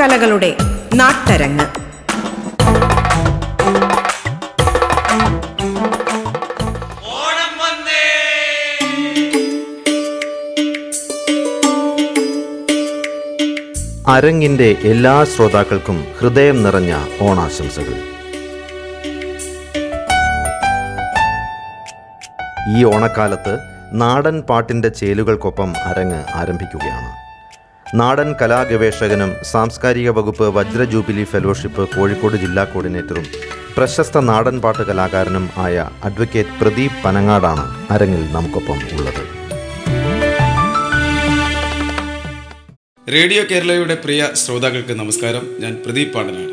കലകളുടെ നാട്ടരങ്ങ്. ഓണം വന്നേ. അരങ്ങിന്റെ എല്ലാ ശ്രോതാക്കൾക്കും ഹൃദയം നിറഞ്ഞ ഓണാശംസകൾ. ഈ ഓണക്കാലത്ത് നാടൻ പാട്ടിന്റെ ചേലുകൾക്കൊപ്പം അരങ്ങ് ആരംഭിക്കുകയാണ്. നാടൻ കലാഗവേഷകനും സാംസ്കാരിക വകുപ്പ് വജ്ര ജൂബിലി ഫെലോഷിപ്പ് കോഴിക്കോട് ജില്ലാ കോർഡിനേറ്ററും പ്രശസ്ത നാടൻ പാട്ട് കലാകാരനും ആയ അഡ്വക്കേറ്റ് പ്രദീപ് പനങ്ങാടാണ് അരങ്ങിൽ നമുക്കൊപ്പം ഉള്ളത്. റേഡിയോ കേരളയുടെ പ്രിയ ശ്രോതാക്കൾക്ക് നമസ്കാരം. ഞാൻ പ്രദീപ് പാണനാണ്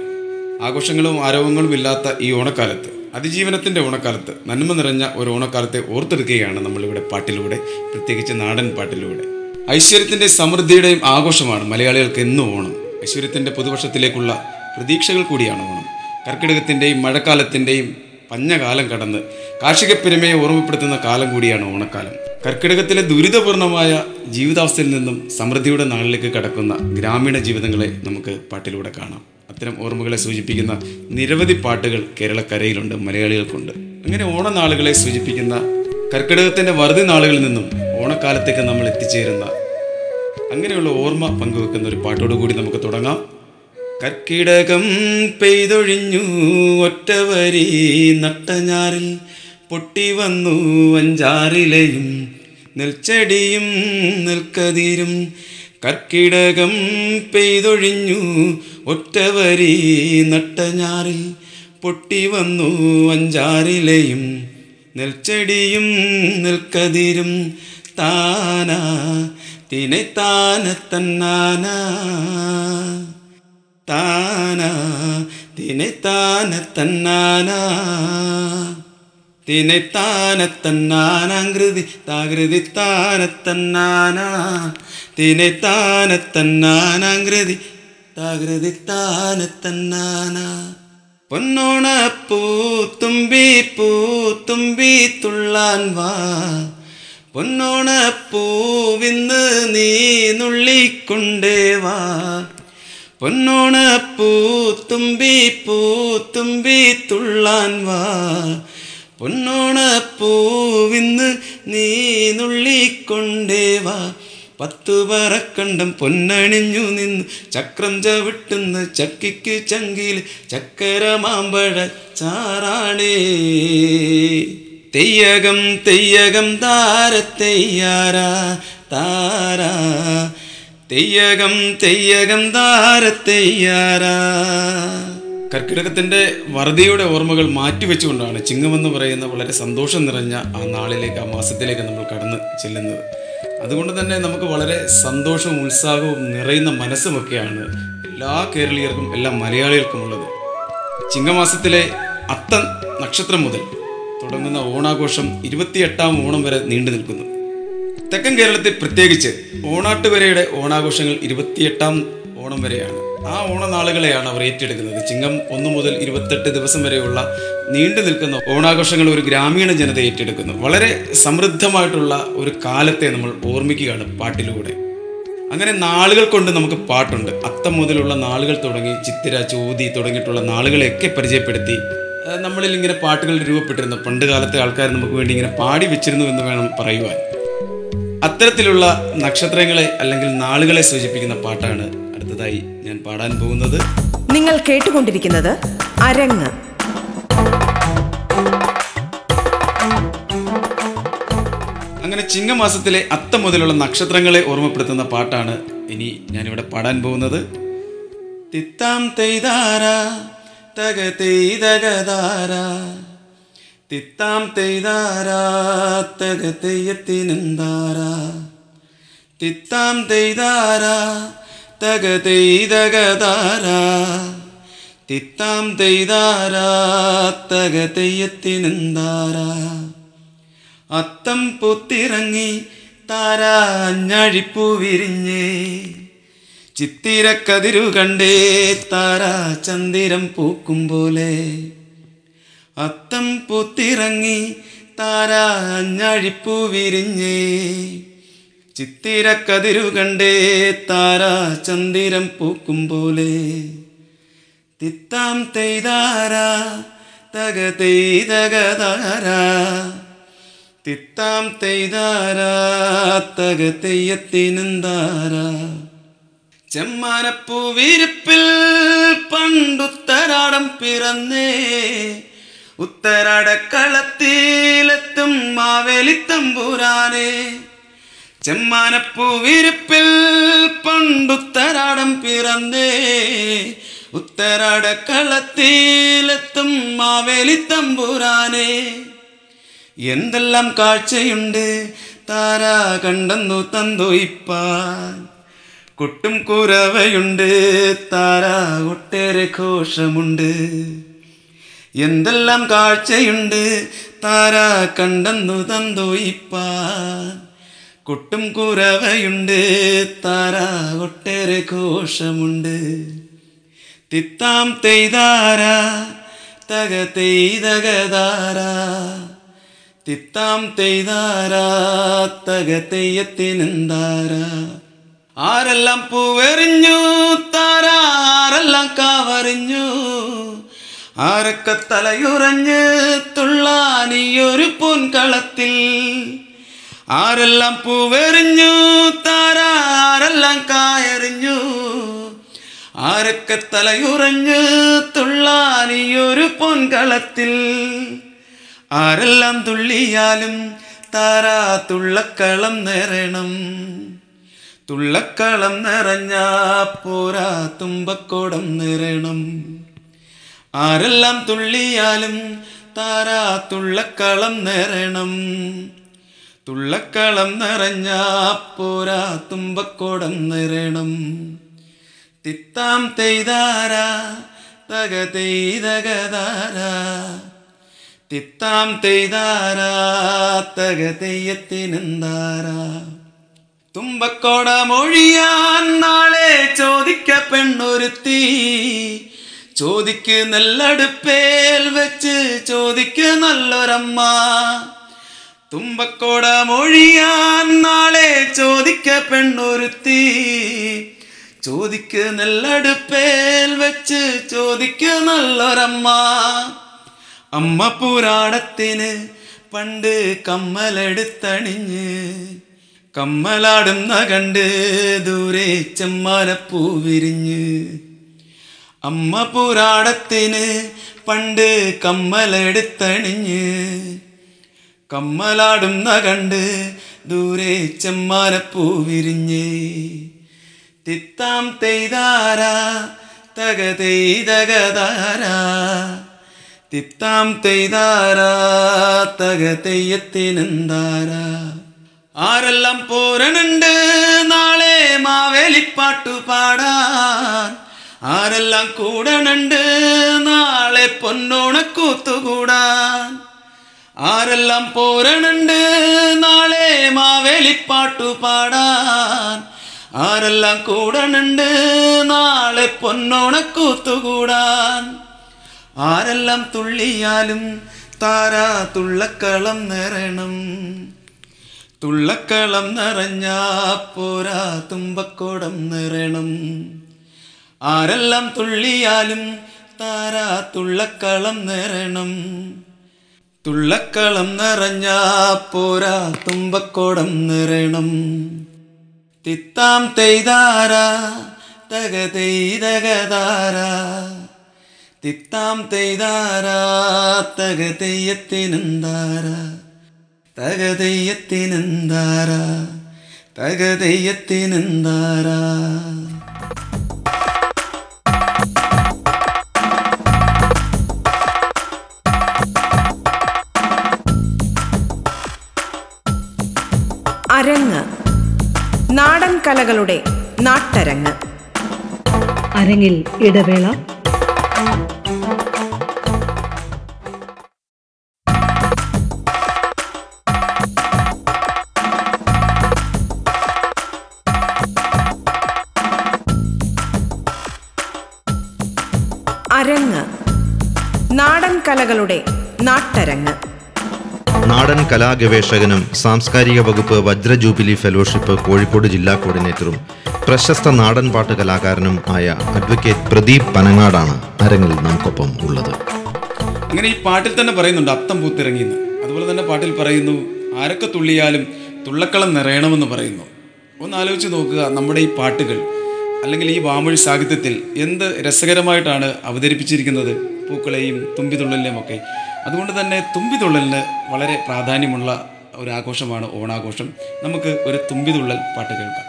ആഘോഷങ്ങളും ആരോപങ്ങളും ഇല്ലാത്ത ഈ ഓണക്കാലത്ത് അതിജീവനത്തിന്റെ ഓണക്കാലത്ത് നന്മ നിറഞ്ഞ ഒരു ഓണക്കാലത്തെ ഓർത്തെടുക്കുകയാണ് നമ്മളിവിടെ പാട്ടിലൂടെ പ്രത്യേകിച്ച് നാടൻ പാട്ടിലൂടെ. ഐശ്വര്യത്തിന്റെ സമൃദ്ധിയുടെയും ആഘോഷമാണ് മലയാളികൾക്ക് എന്നും ഓണം. ഐശ്വര്യത്തിന്റെ പുതുവർഷത്തിലേക്കുള്ള പ്രതീക്ഷകൾ കൂടിയാണ് ഓണം. കർക്കിടകത്തിന്റെയും മഴക്കാലത്തിന്റെയും പഞ്ഞകാലം കടന്ന് കാർഷിക പെരുമയെ ഓർമ്മപ്പെടുത്തുന്ന കാലം കൂടിയാണ് ഓണക്കാലം. കർക്കിടകത്തിലെ ദുരിതപൂർണമായ ജീവിതാവസ്ഥയിൽ നിന്നും സമൃദ്ധിയുടെ നാളിലേക്ക് കടക്കുന്ന ഗ്രാമീണ ജീവിതങ്ങളെ നമുക്ക് പാട്ടിലൂടെ കാണാം. അത്തരം ഓർമ്മകളെ സൂചിപ്പിക്കുന്ന നിരവധി പാട്ടുകൾ കേരളക്കരയിലുണ്ട് മലയാളികൾക്കുണ്ട്. അങ്ങനെ ഓണനാളുകളെ സൂചിപ്പിക്കുന്ന കർക്കിടകത്തിന്റെ വറുതി നാളുകളിൽ നിന്നും ഓണക്കാലത്തേക്ക് നമ്മൾ എത്തിച്ചേരുന്ന അങ്ങനെയുള്ള ഓർമ്മ പങ്കുവെക്കുന്ന ഒരു പാട്ടോടുകൂടി നമുക്ക് തുടങ്ങാം. കർക്കിടകം പെയ്തൊഴിഞ്ഞു ഒറ്റവരി നട്ടഞ്ഞാറിൽ പൊട്ടി വന്നു അഞ്ചാറിലെയും നെൽച്ചെടിയും നെൽക്കതിരും. കർക്കിടകം പെയ്തൊഴിഞ്ഞു ഒറ്റവരി നട്ടഞ്ഞാറിൽ പൊട്ടി വന്നു അഞ്ചാറിലെയും നെൽച്ചെടിയും നെൽക്കതിരും. താനാ തിനെ താന തന്നാന. താനാ തിനെ താന തന്നാന. തിനെ താന തന്നാനാകൃതി താകൃതി താന തന്നാന. തിനെ താന തന്നാനാകൃതി താകൃതി താന തന്നാന. പൊന്നോണ പൂത്തുമ്പി പൂത്തുമ്പി തുള്ളാൻ വാ. പൊന്നോണ പൂവിന്ന് നീ നുള്ളിക്കൊണ്ടേ വാ പൊന്നോണ പൂത്തുമ്പി തുമ്പി തുള്ളാൻ വാ പൊന്നോണപ്പൂവിന്ന് നീ നുള്ളിക്കൊണ്ടേ വാ പത്തു പറക്കണ്ടം പൊന്നണിഞ്ഞു നിന്ന്. ചക്രം ചവിട്ടുന്ന ചക്കിക്ക് ചങ്കിൽ ചക്കര മാമ്പഴ ചാറാണേ. തെയ്യകം തെയ്യകം താര തെയ്യാര താരാ. തെയ്യകം തെയ്യകം താര തെയ്യാര കർക്കിടകത്തിന്റെ വറുതിയുടെ ഓർമ്മകൾ മാറ്റിവെച്ചുകൊണ്ടാണ് ചിങ്ങമെന്ന് പറയുന്ന വളരെ സന്തോഷം നിറഞ്ഞ ആ നാളിലേക്ക് ആ മാസത്തിലേക്ക് നമ്മൾ കടന്ന് ചെല്ലുന്നത്. അതുകൊണ്ട് തന്നെ നമുക്ക് വളരെ സന്തോഷവും ഉത്സാഹവും നിറയുന്ന മനസ്സുമൊക്കെയാണ് എല്ലാ കേരളീയർക്കും എല്ലാ മലയാളികൾക്കും ഉള്ളത്. ചിങ്ങമാസത്തിലെ അത്തം നക്ഷത്രം മുതൽ തുടങ്ങുന്ന ഓണാഘോഷം ഇരുപത്തിയെട്ടാം ഓണം വരെ നീണ്ടു നിൽക്കുന്നു. തെക്കൻ കേരളത്തിൽ പ്രത്യേകിച്ച് ഓണാട്ടുവരയുടെ ഓണാഘോഷങ്ങൾ ഇരുപത്തിയെട്ടാം ഓണം വരെയാണ്. ആ ഓണനാളുകളെയാണ് അവർ ഏറ്റെടുക്കുന്നത്. ചിങ്ങം ഒന്ന് മുതൽ ഇരുപത്തെട്ട് ദിവസം വരെയുള്ള നീണ്ടു നിൽക്കുന്ന ഓണാഘോഷങ്ങൾ ഒരു ഗ്രാമീണ ജനത ഏറ്റെടുക്കുന്നു. വളരെ സമൃദ്ധമായിട്ടുള്ള ഒരു കാലത്തെ നമ്മൾ ഓർമ്മിക്കുകയാണ് പാട്ടിലൂടെ. അങ്ങനെ നാളുകൾ കൊണ്ട് നമുക്ക് പാട്ടുണ്ട്. അത്തം മുതലുള്ള നാളുകൾ തുടങ്ങി ചിത്തിര ചോതി തുടങ്ങിയിട്ടുള്ള നാളുകളെയൊക്കെ പരിചയപ്പെടുത്തി നമ്മളിൽ ഇങ്ങനെ പാട്ടുകൾ രൂപപ്പെട്ടിരുന്നു. പണ്ട് കാലത്തെ ആൾക്കാർ നമുക്ക് വേണ്ടി ഇങ്ങനെ പാടി വെച്ചിരുന്നു എന്ന് വേണം പറയുവാൻ. അത്തരത്തിലുള്ള നക്ഷത്രങ്ങളെ അല്ലെങ്കിൽ നാളുകളെ സൂചിപ്പിക്കുന്ന പാട്ടാണ് അടുത്തതായി ഞാൻ പാടാൻ പോകുന്നത്. നിങ്ങൾ കേട്ടുകൊണ്ടിരിക്കുന്നത് അരങ്ങ്. അങ്ങനെ ചിങ്ങമാസത്തിലെ അത്തം മുതലുള്ള നക്ഷത്രങ്ങളെ ഓർമ്മപ്പെടുത്തുന്ന പാട്ടാണ് ഇനി ഞാനിവിടെ പാടാൻ പോകുന്നത്. തിത്താം തെയ്താര തക തെയ്തകതാര തിത്താം തെയ്താര തക തെയ്യത്തിനെന്താര തിത്താം തെയ്താര തക തിത്താം തെയ്താര തക അത്തം പൊത്തിറങ്ങി താരാഞ്ഞഴിപ്പു വിരിഞ്ഞേ. ചിത്തിരക്കതിരു കണ്ടേ താരാ ചന്ദിരം പൂക്കും പോലെ. അത്തം പൂത്തിറങ്ങി താരാ അഞ്ഞഴിപ്പൂ വിരിഞ്ഞേ. ചിത്തിരക്കതിരു കണ്ടേ താരാ ചന്ദിരം പൂക്കും പോലെ. തിത്താം തെയ്താരാ തക തെയ്തകതാരാ. തിത്താം തെയ്താരാ തക തെയ്യത്തിനെന്താരാ. ചെമ്മാനപ്പൂവിരിപ്പിൽ പണ്ടുത്തരാടം പിറന്നേ. ഉത്തരാടക്കളത്തിലെത്തും മാവേലിത്തമ്പുരാനെ. ചെമ്മാനപ്പൂവിരിപ്പിൽ പണ്ടുത്തരാടം പിറന്നേ. ഉത്തരാടക്കളത്തിലെത്തും മാവേലിത്തമ്പുരാനെ. എന്തെല്ലാം കാഴ്ചയുണ്ട് താരാ കണ്ടെന്നു തന്തോയിപ്പാൻ കൊട്ടും കുരവയുണ്ട്. താരാ ഒട്ടേറെ ഘോഷമുണ്ട്. എന്തെല്ലാം കാഴ്ചയുണ്ട്. താരാ കണ്ടെന്നു തന്തോയിപ്പാ കുട്ടും കുരവയുണ്ട്. താരാ ഒട്ടേറെ ഘോഷമുണ്ട്. തിത്താം തെയ്താരാ. തക തെയ്തകതാരാ. തിത്താം തെയ്താരാ. തക തെയ്യത്തിനെന്താരാ. ആരെല്ലാം പൂവെറിഞ്ഞു താരാരെല്ലാം കാവറിഞ്ഞു? ആരൊക്കെ തലയുറഞ്ഞ് തുള്ളാനിയൊരു പൂൻകളത്തിൽ? ആരെല്ലാം പൂവെറിഞ്ഞു താരാരെല്ലാം കായറിഞ്ഞു? ആരൊക്കെ തലയുറഞ്ഞ് തുള്ളാനിയൊരു പൊൻകളത്തിൽ? ആരെല്ലാം തുള്ളിയാലും താരാ തുള്ളക്കളം നിറയണം തുള്ളക്കളം നിറഞ്ഞ പോരാ തുമ്പക്കോടം നിറയണം. ആരെല്ലാം തുള്ളിയാലും താരാ തുള്ളക്കളം നിറയണം. തുള്ളക്കളം നിറഞ്ഞ പോരാ തുമ്പക്കോടം നിറയണം. തിത്താം തെയ്താരാ തക തെയ്തകതാരാ. തിത്താം തെയ്താരാ തക തെയ്യത്തിനെന്താരാ. തുമ്പക്കോട മൊഴിയാൻ നാളെ ചോദിക്ക പെണ്ണൊരുത്തി. ചോദിക്ക് നെല്ലടുപ്പേൽ വെച്ച് ചോദിക്ക് നല്ലൊരമ്മ. തുമ്പക്കോട മൊഴിയാൻ നാളെ ചോദിക്ക പെണ്ണൊരുത്തി. ചോദിക്ക് നെല്ലടുപ്പേൽ വെച്ച് ചോദിക്ക് നല്ലൊരമ്മ. അമ്മ പുരാണത്തിന് പണ്ട് കമ്മലെടുത്തണിഞ്ഞ്. കമ്മലാടുന്ന കണ്ട് ദൂരെ ചെമ്മാനപ്പൂ വിരിഞ്ഞ്. അമ്മ പുരാടത്തിന് പണ്ട് കമ്മലെടുത്തണിഞ്ഞ്. കമ്മലാടുന്ന കണ്ട് ദൂരെ ചെമ്മാനപ്പൂ വിരിഞ്ഞ്. തിത്താം തെയ്താരാ തക തെയ്തകതാര തിത്താം തെയ്താരാ തക തെയ്യത്തിനെന്താരാ. ആരെല്ലാം പോരണുണ്ട്? നാളെ മാവേലിപ്പാട്ടു പാടാൻ. ആരെല്ലാം കൂടണുണ്ട്? നാളെ പൊന്നോണക്കൂത്തുകൂടാൻ. ആരെല്ലാം പോരണുണ്ട്? നാളെ മാവേലിപ്പാട്ടു പാടാൻ. ആരെല്ലാം കൂടണുണ്ട്? നാളെ പൊന്നോണക്കൂത്തുകൂടാൻ. ആരെല്ലാം തുള്ളിയാലും താരാ തുള്ളക്കളം നിറയണം തുള്ളക്കളം നിറഞ്ഞ പോരാ തുമ്പക്കോടം നിറയണം. ആരെല്ലാം തുള്ളിയാലും താരാ തുള്ളക്കളം നിറയണം. തുള്ളക്കളം നിറഞ്ഞ പോരാ തുമ്പക്കോടം നിറയണം. തിത്താം തെയ്താരാ തക തെയ്തകതാര തിത്താം തെയ്താരാ തക തെയ്യത്തിനെന്താരാ തക തെയ്യത്തിനെന്താരാ അരങ്ങ്. നാടൻ കലകളുടെ നാട്ടരങ്ങ്. അരങ്ങിൽ ഇടവേള. കലകളുടെ നാട്ടരങ്ങ്. നാടൻ കലാഗവേഷകനും സാംസ്കാരിക വകുപ്പ് വജ്ര ജൂബിലി ഫെലോഷിപ്പ് കോഴിക്കോട് ജില്ലാ കോർഡിനേറ്ററും പ്രശസ്ത നാടൻ പാട്ട് കലാകാരനും ആയ അഡ്വക്കേറ്റ് പ്രദീപ് പനങ്ങാടാണ് അരങ്ങിൽ നമുക്കൊപ്പം ഉള്ളത്. അങ്ങനെ ഈ പാട്ടിൽ തന്നെ പറയുന്നുണ്ട് അത്തം പൂത്തിറങ്ങിയെന്ന്. അതുപോലെ തന്നെ പാട്ടിൽ പറയുന്നു ആരൊക്കെ തുള്ളിയാലും തുള്ളക്കളം നിറയണമെന്ന് പറയുന്നു. ഒന്ന് ആലോചിച്ച് നോക്കുക നമ്മുടെ ഈ പാട്ടുകൾ അല്ലെങ്കിൽ ഈ വാമൊഴി സാഹിത്യത്തിൽ എന്ത് രസകരമായിട്ടാണ് അവതരിപ്പിച്ചിരിക്കുന്നത്? പൂക്കളെയും തുമ്പിതുള്ളലിനെയും ഒക്കെ. അതുകൊണ്ട് തന്നെ തുമ്പിതുള്ളലിന് വളരെ പ്രാധാന്യമുള്ള ഒരു ആഘോഷമാണ് ഓണാഘോഷം. നമുക്ക് ഒരു തുമ്പിതുള്ളൽ പാട്ട് കേൾക്കാം.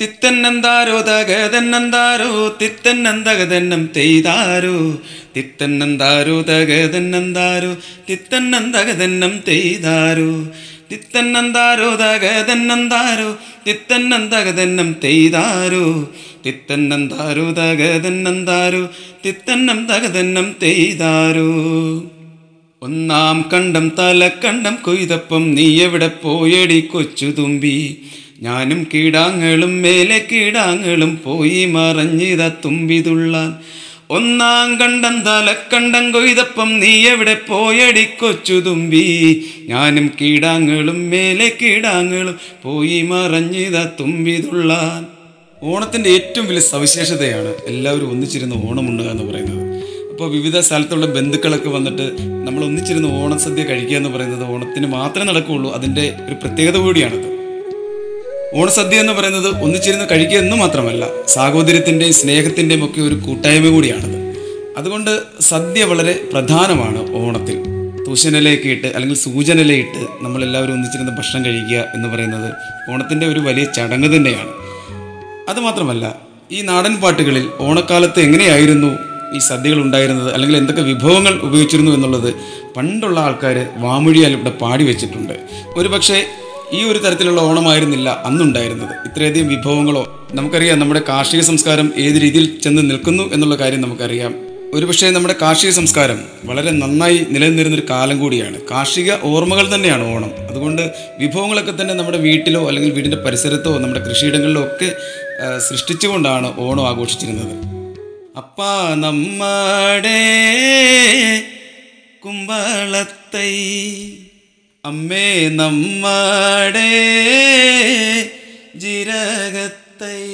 തിത്തന്നന്താരോ തകതന്നന്താരോ തിത്തന്നന്തകതന്നം തെയ്താരോ തിത്തന്നന്താരോ തകതന്നന്താരോ തിത്തന്നന്തകതന്നം തെയ്താരോ തിത്തന്നന്താരോ തകതന്നന്താരോ തിത്തന്നന്തകതന്നം തെയ്താരോ തിത്തന്നെന്താരോ താരു തിത്തന്നം തകതന്നം തെയ്താരു. ഒന്നാം കണ്ടം തലക്കണ്ടം കൊയ്തപ്പം നീ എവിടെ പോയടി കൊച്ചു തുമ്പി? ഞാനും കീടാങ്ങളും മേലെ കീടാങ്ങളും പോയി മറഞ്ഞിത തുമ്പിതുള്ളാൻ ഒന്നാം കണ്ടം തലക്കണ്ടം കൊയ്തപ്പം നീ എവിടെ പോയടി കൊച്ചു തുമ്പി? ഞാനും കീടാങ്ങളും മേലെ കീടാങ്ങളും പോയി മറഞ്ഞിത തുമ്പി തുള്ളാൻ. ഓണത്തിന്റെ ഏറ്റവും വലിയ സവിശേഷതയാണ് എല്ലാവരും ഒന്നിച്ചിരുന്ന് ഓണമുണ്ടുക എന്ന് പറയുന്നത്. അപ്പോൾ വിവിധ സ്ഥലത്തുള്ള ബന്ധുക്കളൊക്കെ വന്നിട്ട് നമ്മൾ ഒന്നിച്ചിരുന്ന് ഓണസദ്യ കഴിക്കുക എന്ന് പറയുന്നത് ഓണത്തിന് മാത്രമേ നടക്കുകയുള്ളൂ അതിന്റെ ഒരു പ്രത്യേകത കൂടിയാണത്. ഓണസദ്യ എന്ന് പറയുന്നത് ഒന്നിച്ചിരുന്ന് കഴിക്കുക എന്ന് മാത്രമല്ല സാഹോദര്യത്തിന്റെയും സ്നേഹത്തിന്റെയും ഒക്കെ ഒരു കൂട്ടായ്മ കൂടിയാണത്. അതുകൊണ്ട് സദ്യ വളരെ പ്രധാനമാണ് ഓണത്തിൽ. തൂശനിലയൊക്കെ ഇട്ട് അല്ലെങ്കിൽ സൂചനിലയിട്ട് നമ്മളെല്ലാവരും ഒന്നിച്ചിരുന്ന് ഭക്ഷണം കഴിക്കുക എന്ന് പറയുന്നത് ഓണത്തിന്റെ ഒരു വലിയ ചടങ്ങ് തന്നെയാണ്. അതുമാത്രമല്ല ഈ നാടൻ പാട്ടുകളിൽ ഓണക്കാലത്ത് എങ്ങനെയായിരുന്നു ഈ സദ്യകൾ ഉണ്ടായിരുന്നത്? അല്ലെങ്കിൽ എന്തൊക്കെ വിഭവങ്ങൾ ഉപയോഗിച്ചിരുന്നു എന്നുള്ളത് പണ്ടുള്ള ആൾക്കാർ വാമൊഴിയാൽ ഇവിടെ പാടി വെച്ചിട്ടുണ്ട്. ഒരുപക്ഷെ ഈ ഒരു തരത്തിലുള്ള ഓണമായിരുന്നില്ല അന്നുണ്ടായിരുന്നത്. ഇത്രയധികം വിഭവങ്ങളോ നമുക്കറിയാം നമ്മുടെ കാർഷിക സംസ്കാരം ഏത് രീതിയിൽ ചെന്ന് നിൽക്കുന്നു എന്നുള്ള കാര്യം നമുക്കറിയാം. ഒരുപക്ഷെ നമ്മുടെ കാർഷിക സംസ്കാരം വളരെ നന്നായി നിലനിന്നിരുന്നൊരു കാലം കൂടിയാണ്. കാർഷിക ഓർമ്മകൾ തന്നെയാണ് ഓണം. അതുകൊണ്ട് വിഭവങ്ങളൊക്കെ തന്നെ നമ്മുടെ വീട്ടിലോ അല്ലെങ്കിൽ വീടിന്റെ പരിസരത്തോ നമ്മുടെ കൃഷിയിടങ്ങളിലോ ഒക്കെ സൃഷ്ടിച്ചുകൊണ്ടാണ് ഓണം ആഘോഷിച്ചിരുന്നത്. അപ്പ നമ്മടെ കുമ്പളത്തൈ അമ്മേ നമ്മടെ ജിരകത്തൈ.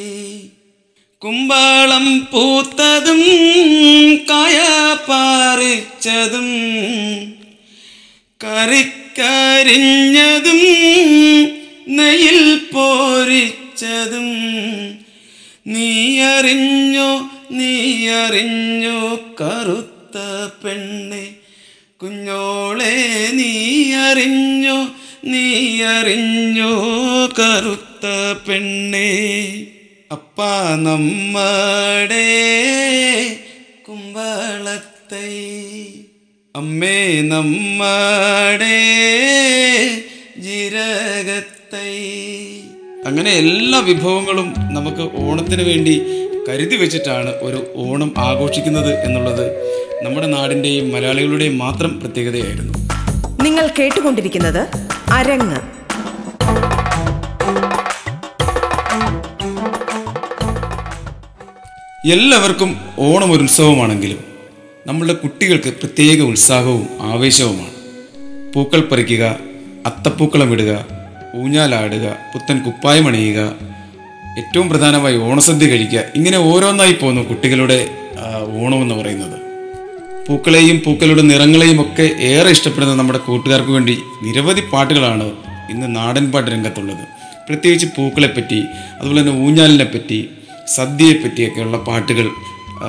കുമ്പളം പൂത്തതും കായ പാറിച്ചതും കറിക്കരിഞ്ഞതും നെയ്യിൽ പോരിച്ചതും നീ അറിഞ്ഞോ നീ അറിഞ്ഞോ കറുത്ത പെണ്ണെ. കുഞ്ഞോളെ നീ അറിഞ്ഞോ നീ അറിഞ്ഞോ കറുത്ത പെണ്ണെ. അപ്പ നമ്മടെ കുമ്പളത്തൈ. അമ്മേ നമ്മടെ ജീരകത്തൈ അങ്ങനെ എല്ലാ വിഭവങ്ങളും നമുക്ക് ഓണത്തിന് വേണ്ടി കരുതി വെച്ചിട്ടാണ് ഒരു ഓണം ആഘോഷിക്കുന്നത് എന്നുള്ളത് നമ്മുടെ നാടിന്റെയും മലയാളികളുടെയും മാത്രം പ്രത്യേകതയായിരുന്നു. നിങ്ങൾ കേട്ടുകൊണ്ടിരിക്കുന്നത് അരങ്ങ്. എല്ലാവർക്കും ഓണം ഒരു ഉത്സവമാണെങ്കിലും നമ്മളുടെ കുട്ടികൾക്ക് പ്രത്യേക ഉത്സാഹവും ആവേശവുമാണ്. പൂക്കൾ പറിക്കുക അത്തപ്പൂക്കളം ഇടുക ഊഞ്ഞാലാടുക പുത്തൻ കുപ്പായം അണിയുക ഏറ്റവും പ്രധാനമായി ഓണസദ്യ കഴിക്കുക ഇങ്ങനെ ഓരോന്നായി പോകുന്നു കുട്ടികളുടെ ഓണമെന്ന് പറയുന്നത്. പൂക്കളെയും പൂക്കളുടെ നിറങ്ങളെയും ഒക്കെ ഏറെ ഇഷ്ടപ്പെടുന്ന നമ്മുടെ കൂട്ടുകാർക്ക് വേണ്ടി നിരവധി പാട്ടുകളാണ് ഇന്ന് നാടൻ പാട്ട് രംഗത്തുള്ളത്. പ്രത്യേകിച്ച് പൂക്കളെപ്പറ്റി അതുപോലെ തന്നെ ഊഞ്ഞാലിനെ പറ്റി സദ്യയെ പറ്റിയൊക്കെയുള്ള പാട്ടുകൾ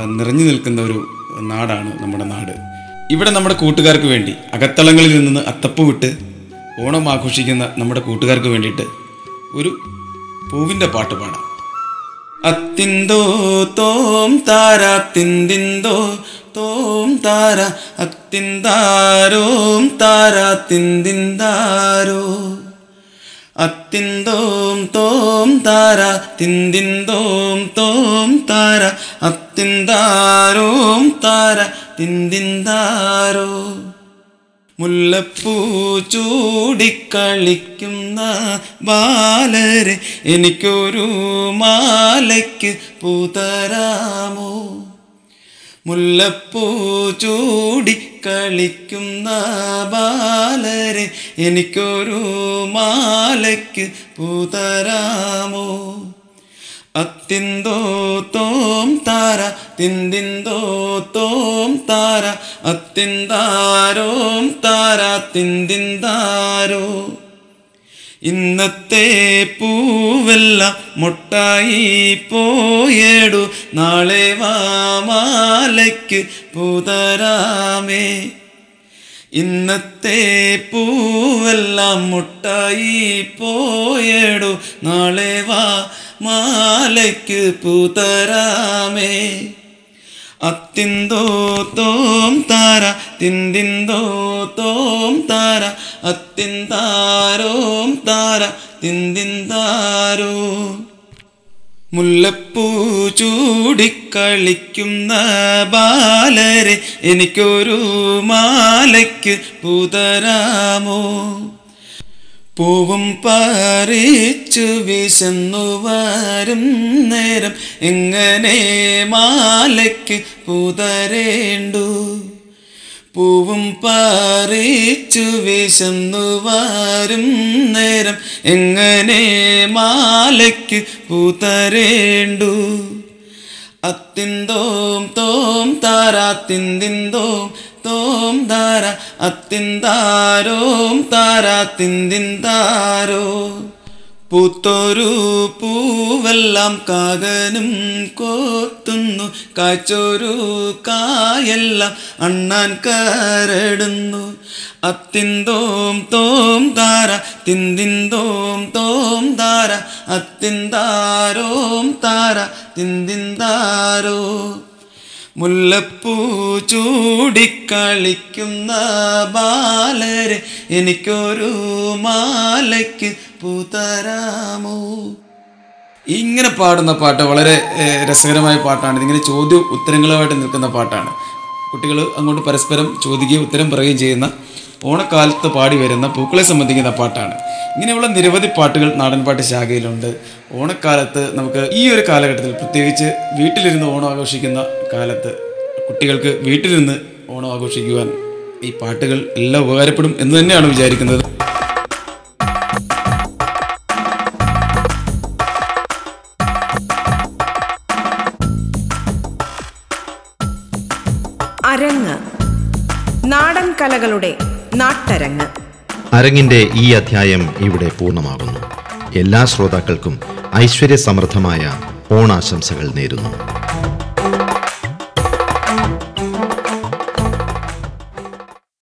നിറഞ്ഞു നിൽക്കുന്ന ഒരു നാടാണ് നമ്മുടെ നാട്. ഇവിടെ നമ്മുടെ കൂട്ടുകാർക്ക് വേണ്ടി അകത്തളങ്ങളിൽ നിന്ന് അത്തപ്പ് വിട്ട് ഓണം ആഘോഷിക്കുന്ന നമ്മുടെ കൂട്ടുകാർക്ക് വേണ്ടിയിട്ട് ഒരു പൂവിന്റെ പാട്ട് പാടാം. അത്തിന്തോ തോം താര തിന്തിന്തോ തോം താര അത്തിന്താരോം താര തിന്തിന്താരോ. അത്തിന്തോം തോം താര തിന്തിന്തോം തോം താര അത്തിന്താരോം താര തിന്തിന്താരോ. മുല്ലപ്പൂ ചൂടിക്കളിക്കുന്ന ബാലരെ എനിക്കൊരു മാലയ്ക്ക് പൂതരാമോ? മുല്ലപ്പൂ ചൂടിക്കളിക്കുന്ന ബാലരെ എനിക്കൊരു മാലയ്ക്ക് പൂതരാമോ? അത്തിന്തോ തോം താര തിന്തിന്തോ തോം താര അത്തിന്താരോം താര തിന്തിന്താരോ. ഇന്നത്തെ പൂവെല്ലാം മുട്ടായി പോയേടു നാളെ വാമാലയ്ക്ക് പൂതരാമേ. ഇന്നത്തെ പൂവെല്ലാം മുട്ടായി പോയേടു നാളെ വാ മാലയ്ക്ക് പൂതരാമേ. അത്തിന്തോ തോം താര തിന്തിന്തോ തോം താര അത്തിന്താരോം താര തിന്തിന്താരോ. മുല്ലപ്പൂ ചൂടിക്കളിക്കുന്ന ബാലരെ എനിക്കൊരു മാലയ്ക്ക് പൂതരാമോ. പൂവും പറിച്ചു വിശന്നു വരും നേരം. എങ്ങനെ മാലയ്ക്ക് പുതരേണ്ടു? പൂവും പറിച്ചു വിശന്നു വരും നേരം. എങ്ങനെ മാലയ്ക്ക് പൂതരേണ്ടു? അത്തിന്തോം തോം താരാ തിന്തിന്തോം തോം താര അത്തിന്താരോം താരാ തിന്തിന്താരോ പൂത്തൊരു പൂവെല്ലാം കാകനും കോത്തുന്നു കാച്ചൊരു കായെല്ലാം അണ്ണാൻ കരടുന്നു. അത്തിന്തോം തോം താര തിന്തിന്തോം തോം താര അത്തിന്താരോം താര തിന്തിന്താരോ മുല്ലപ്പൂ ചൂടിക്കളിക്കുന്ന ബാലരെ എനിക്കൊരു മാലയ്ക്ക് പൂതരാമോ ഇങ്ങനെ പാടുന്ന പാട്ട് വളരെ രസകരമായ പാട്ടാണ്. ഇങ്ങനെ ചോദ്യ ഉത്തരങ്ങളുമായിട്ട് നിൽക്കുന്ന പാട്ടാണ്. കുട്ടികൾ അങ്ങോട്ട് പരസ്പരം ചോദിക്കുകയും ഉത്തരം പറയുകയും ചെയ്യുന്ന ഓണക്കാലത്ത് പാടി വരുന്ന പൂക്കളെ സംബന്ധിക്കുന്ന പാട്ടാണ്. ഇങ്ങനെയുള്ള നിരവധി പാട്ടുകൾ നാടൻപാട്ട് ശാഖയിലുണ്ട്. ഓണക്കാലത്ത് നമുക്ക് ഈ ഒരു കാലഘട്ടത്തിൽ പ്രത്യേകിച്ച് വീട്ടിലിരുന്ന് ഓണം ആഘോഷിക്കുന്ന കാലത്ത് കുട്ടികൾക്ക് വീട്ടിലിരുന്ന് ഓണം ആഘോഷിക്കുവാൻ ഈ പാട്ടുകൾ എല്ലാം ഉപകാരപ്പെടും എന്ന് തന്നെയാണ് വിചാരിക്കുന്നത്. അരങ്ങ്. നാടൻ കലകളുടെ നാട്ടരങ്ങ്. അരങ്ങിന്റെ ഈ അധ്യായം ഇവിടെ പൂർണമാകുന്നു. എല്ലാ ശ്രോതാക്കൾക്കും ഐശ്വര്യസമൃദ്ധമായ ഓണാശംസകൾ നേരുന്നു.